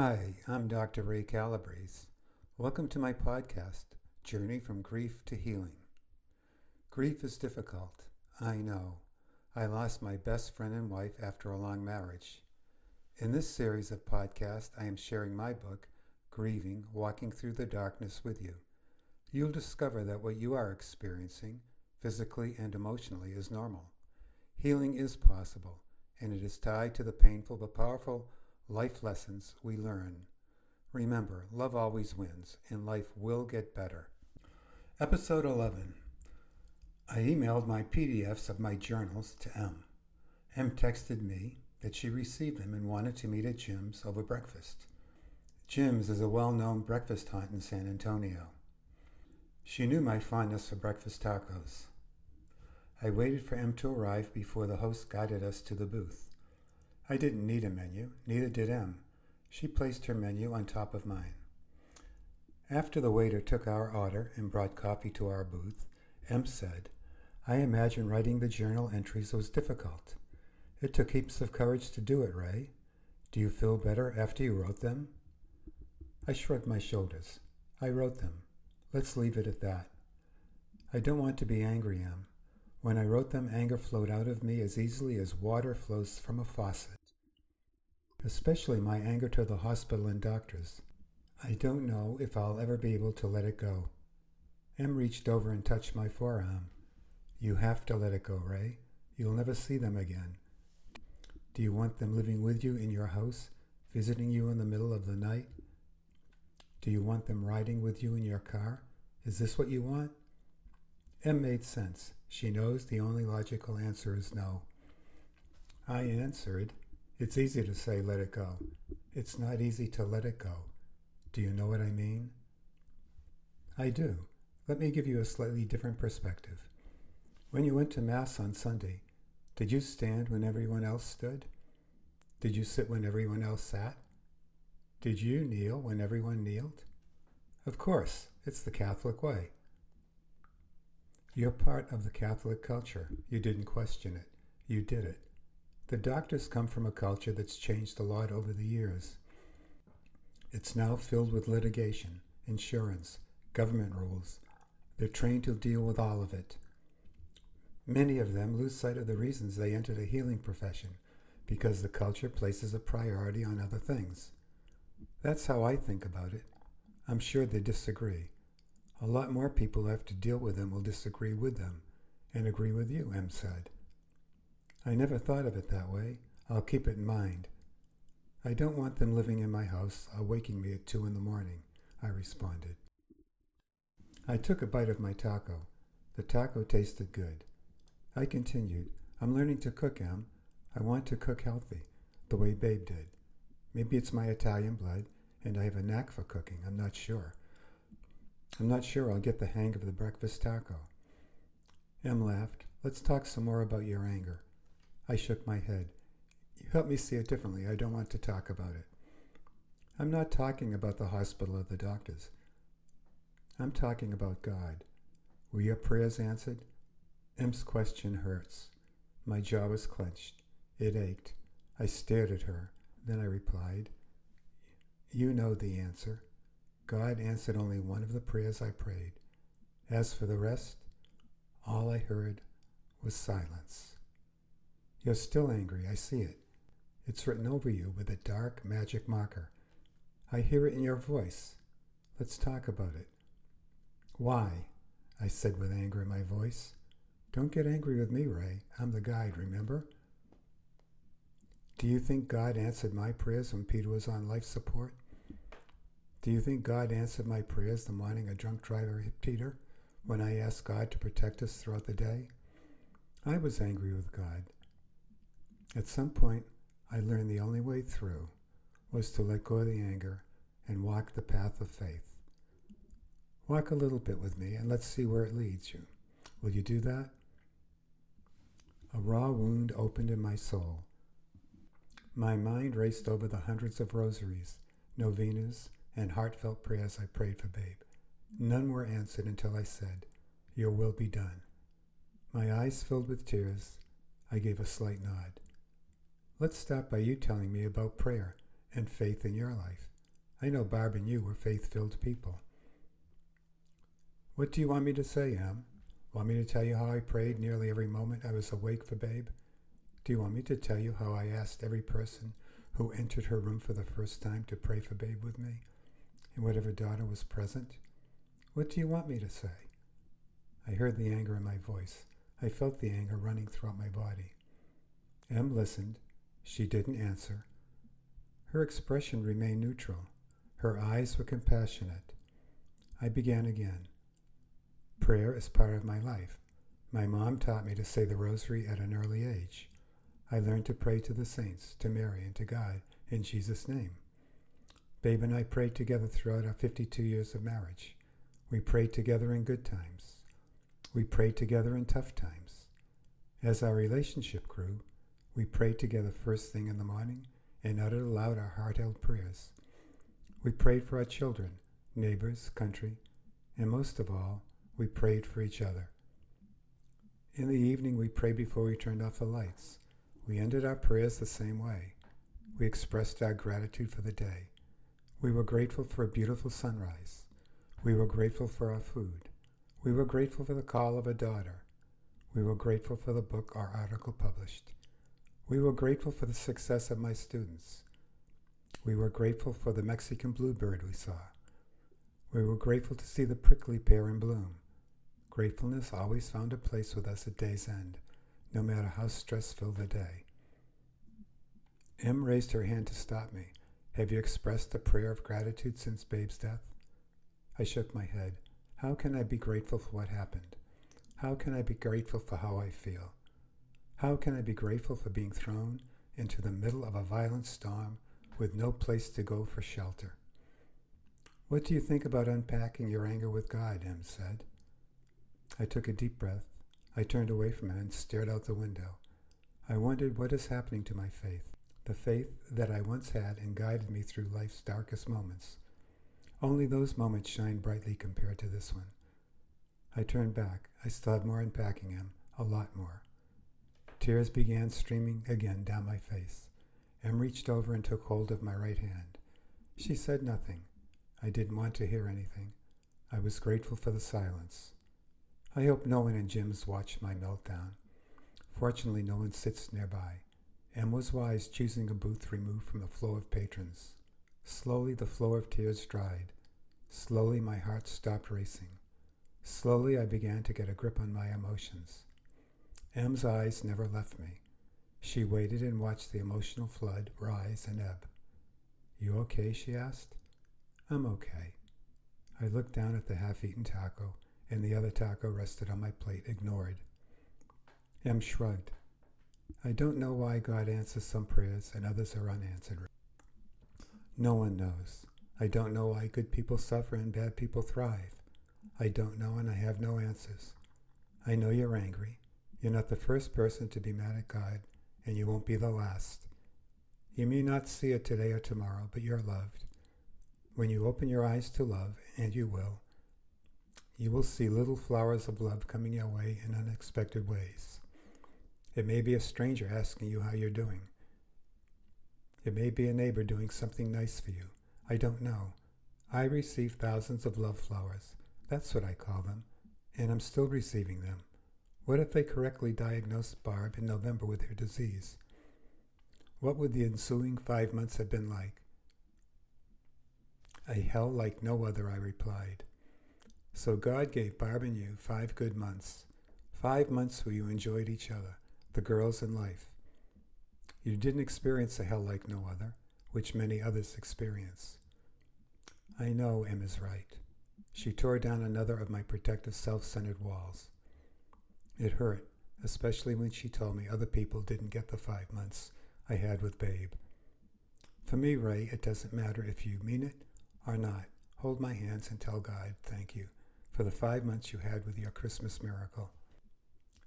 Hi, I'm Dr. Ray Calabrese. Welcome to my podcast, Journey from Grief to Healing. Grief is difficult. I know. I lost my best friend and wife after a long marriage. In this series of podcasts, I am sharing my book, Grieving Walking Through the Darkness, with you. You'll discover that what you are experiencing, physically and emotionally, is normal. Healing is possible, and it is tied to the painful but powerful life lessons we learn. Remember, love always wins, and life will get better. Episode 11 I emailed my PDFs of my journals to M. M texted me that she received them and wanted to meet at Jim's over breakfast. Jim's is a well known breakfast haunt in San Antonio. She knew my fondness for breakfast tacos. I waited for M to arrive before the host guided us to the booth. I didn't need a menu, neither did M. She placed her menu on top of mine. After the waiter took our order and brought coffee to our booth, M said, I imagine writing the journal entries was difficult. It took heaps of courage to do it, Ray. Do you feel better after you wrote them? I shrugged my shoulders. I wrote them. Let's leave it at that. I don't want to be angry, M. When I wrote them, anger flowed out of me as easily as water flows from a faucet especially my anger to the hospital and doctors. I don't know if I'll ever be able to let it go. M reached over and touched my forearm. You have to let it go, Ray. You'll never see them again. Do you want them living with you in your house, visiting you in the middle of the night? Do you want them riding with you in your car? Is this what you want? M made sense. She knows the only logical answer is no. I answered, it's easy to say, let it go. It's not easy to let it go. Do you know what I mean? I do. Let me give you a slightly different perspective. When you went to Mass on Sunday, did you stand when everyone else stood? Did you sit when everyone else sat? Did you kneel when everyone kneeled? Of course, it's the Catholic way. You're part of the Catholic culture. You didn't question it. You did it. The doctors come from a culture that's changed a lot over the years. It's now filled with litigation, insurance, government rules. They're trained to deal with all of it. Many of them lose sight of the reasons they entered a healing profession because the culture places a priority on other things. That's how I think about it. I'm sure they disagree. A lot more people who have to deal with them will disagree with them and agree with you, M said. I never thought of it that way. I'll keep it in mind. I don't want them living in my house uh, awaking me at two in the morning, I responded. I took a bite of my taco. The taco tasted good. I continued, I'm learning to cook, M. I want to cook healthy, the way Babe did. Maybe it's my Italian blood, and I have a knack for cooking. I'm not sure. I'm not sure I'll get the hang of the breakfast taco. M laughed. Let's talk some more about your anger. I shook my head. You help me see it differently. I don't want to talk about it. I'm not talking about the hospital or the doctors. I'm talking about God. Were your prayers answered? M's question hurts. My jaw was clenched. It ached. I stared at her. Then I replied, You know the answer. God answered only one of the prayers I prayed. As for the rest, all I heard was silence. You're still angry, I see it. It's written over you with a dark magic marker. I hear it in your voice. Let's talk about it. Why? I said with anger in my voice. Don't get angry with me, Ray. I'm the guide, remember? Do you think God answered my prayers when Peter was on life support? Do you think God answered my prayers the morning a drunk driver hit Peter when I asked God to protect us throughout the day? I was angry with God. At some point, I learned the only way through was to let go of the anger and walk the path of faith. Walk a little bit with me and let's see where it leads you. Will you do that? A raw wound opened in my soul. My mind raced over the hundreds of rosaries, novenas, and heartfelt prayers I prayed for Babe. None were answered until I said, Your will be done. My eyes filled with tears, I gave a slight nod. Let's start by you telling me about prayer and faith in your life. I know Barb and you were faith filled people. What do you want me to say, M? Want me to tell you how I prayed nearly every moment I was awake for Babe? Do you want me to tell you how I asked every person who entered her room for the first time to pray for Babe with me, and whatever daughter was present? What do you want me to say? I heard the anger in my voice. I felt the anger running throughout my body. M listened. She didn't answer. Her expression remained neutral. Her eyes were compassionate. I began again. Prayer is part of my life. My mom taught me to say the rosary at an early age. I learned to pray to the saints, to Mary, and to God in Jesus' name. Babe and I prayed together throughout our 52 years of marriage. We prayed together in good times. We prayed together in tough times. As our relationship grew, we prayed together first thing in the morning and uttered aloud our heart-held prayers. We prayed for our children, neighbors, country, and most of all, we prayed for each other. In the evening, we prayed before we turned off the lights. We ended our prayers the same way. We expressed our gratitude for the day. We were grateful for a beautiful sunrise. We were grateful for our food. We were grateful for the call of a daughter. We were grateful for the book or article published. We were grateful for the success of my students. We were grateful for the Mexican bluebird we saw. We were grateful to see the prickly pear in bloom. Gratefulness always found a place with us at day's end, no matter how stressful the day. M raised her hand to stop me. Have you expressed a prayer of gratitude since Babe's death? I shook my head. How can I be grateful for what happened? How can I be grateful for how I feel? How can I be grateful for being thrown into the middle of a violent storm with no place to go for shelter? What do you think about unpacking your anger with God? M said. I took a deep breath. I turned away from him and stared out the window. I wondered what is happening to my faith, the faith that I once had and guided me through life's darkest moments. Only those moments shine brightly compared to this one. I turned back. I still had more unpacking him, a lot more. Tears began streaming again down my face. M reached over and took hold of my right hand. She said nothing. I didn't want to hear anything. I was grateful for the silence. I hope no one in Jim's watched my meltdown. Fortunately, no one sits nearby. M was wise, choosing a booth removed from the flow of patrons. Slowly, the flow of tears dried. Slowly, my heart stopped racing. Slowly, I began to get a grip on my emotions. M's eyes never left me. She waited and watched the emotional flood rise and ebb. You okay? she asked. I'm okay. I looked down at the half eaten taco and the other taco rested on my plate, ignored. M shrugged. I don't know why God answers some prayers and others are unanswered. No one knows. I don't know why good people suffer and bad people thrive. I don't know and I have no answers. I know you're angry. You're not the first person to be mad at God, and you won't be the last. You may not see it today or tomorrow, but you're loved. When you open your eyes to love, and you will, you will see little flowers of love coming your way in unexpected ways. It may be a stranger asking you how you're doing. It may be a neighbor doing something nice for you. I don't know. I receive thousands of love flowers. That's what I call them. And I'm still receiving them. What if they correctly diagnosed Barb in November with her disease? What would the ensuing five months have been like? A hell like no other, I replied. So God gave Barb and you five good months, five months where you enjoyed each other, the girls and life. You didn't experience a hell like no other, which many others experience. I know M is right. She tore down another of my protective self-centered walls. It hurt, especially when she told me other people didn't get the five months I had with Babe. For me, Ray, it doesn't matter if you mean it or not. Hold my hands and tell God thank you for the five months you had with your Christmas miracle.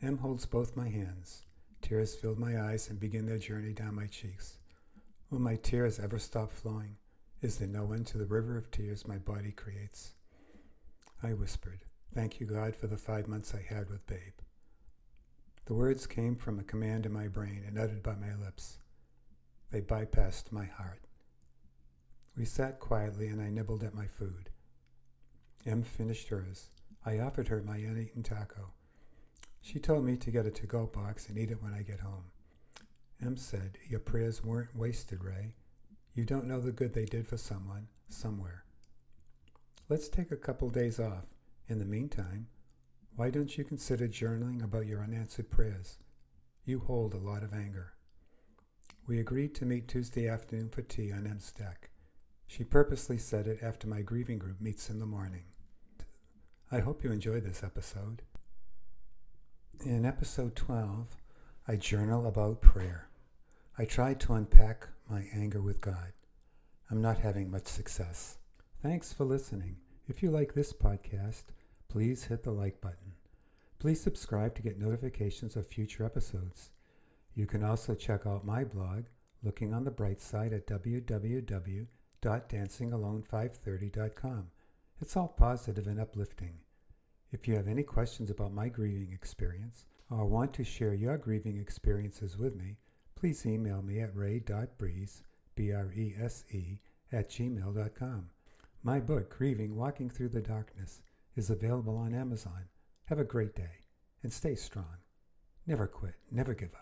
M holds both my hands. Tears fill my eyes and begin their journey down my cheeks. Will my tears ever stop flowing? Is there no end to the river of tears my body creates? I whispered, Thank you, God, for the five months I had with Babe. The words came from a command in my brain and uttered by my lips. They bypassed my heart. We sat quietly and I nibbled at my food. M finished hers. I offered her my uneaten taco. She told me to get a to go box and eat it when I get home. M said, Your prayers weren't wasted, Ray. You don't know the good they did for someone, somewhere. Let's take a couple days off. In the meantime, why don't you consider journaling about your unanswered prayers? You hold a lot of anger. We agreed to meet Tuesday afternoon for tea on M's deck. She purposely said it after my grieving group meets in the morning. I hope you enjoy this episode. In episode 12, I journal about prayer. I tried to unpack my anger with God. I'm not having much success. Thanks for listening. If you like this podcast, please hit the like button. Please subscribe to get notifications of future episodes. You can also check out my blog, Looking on the Bright Side, at www.dancingalone530.com. It's all positive and uplifting. If you have any questions about my grieving experience or want to share your grieving experiences with me, please email me at ray.breeze, B-R-E-S-E, at gmail.com. My book, Grieving Walking Through the Darkness, is available on Amazon. Have a great day and stay strong. Never quit, never give up.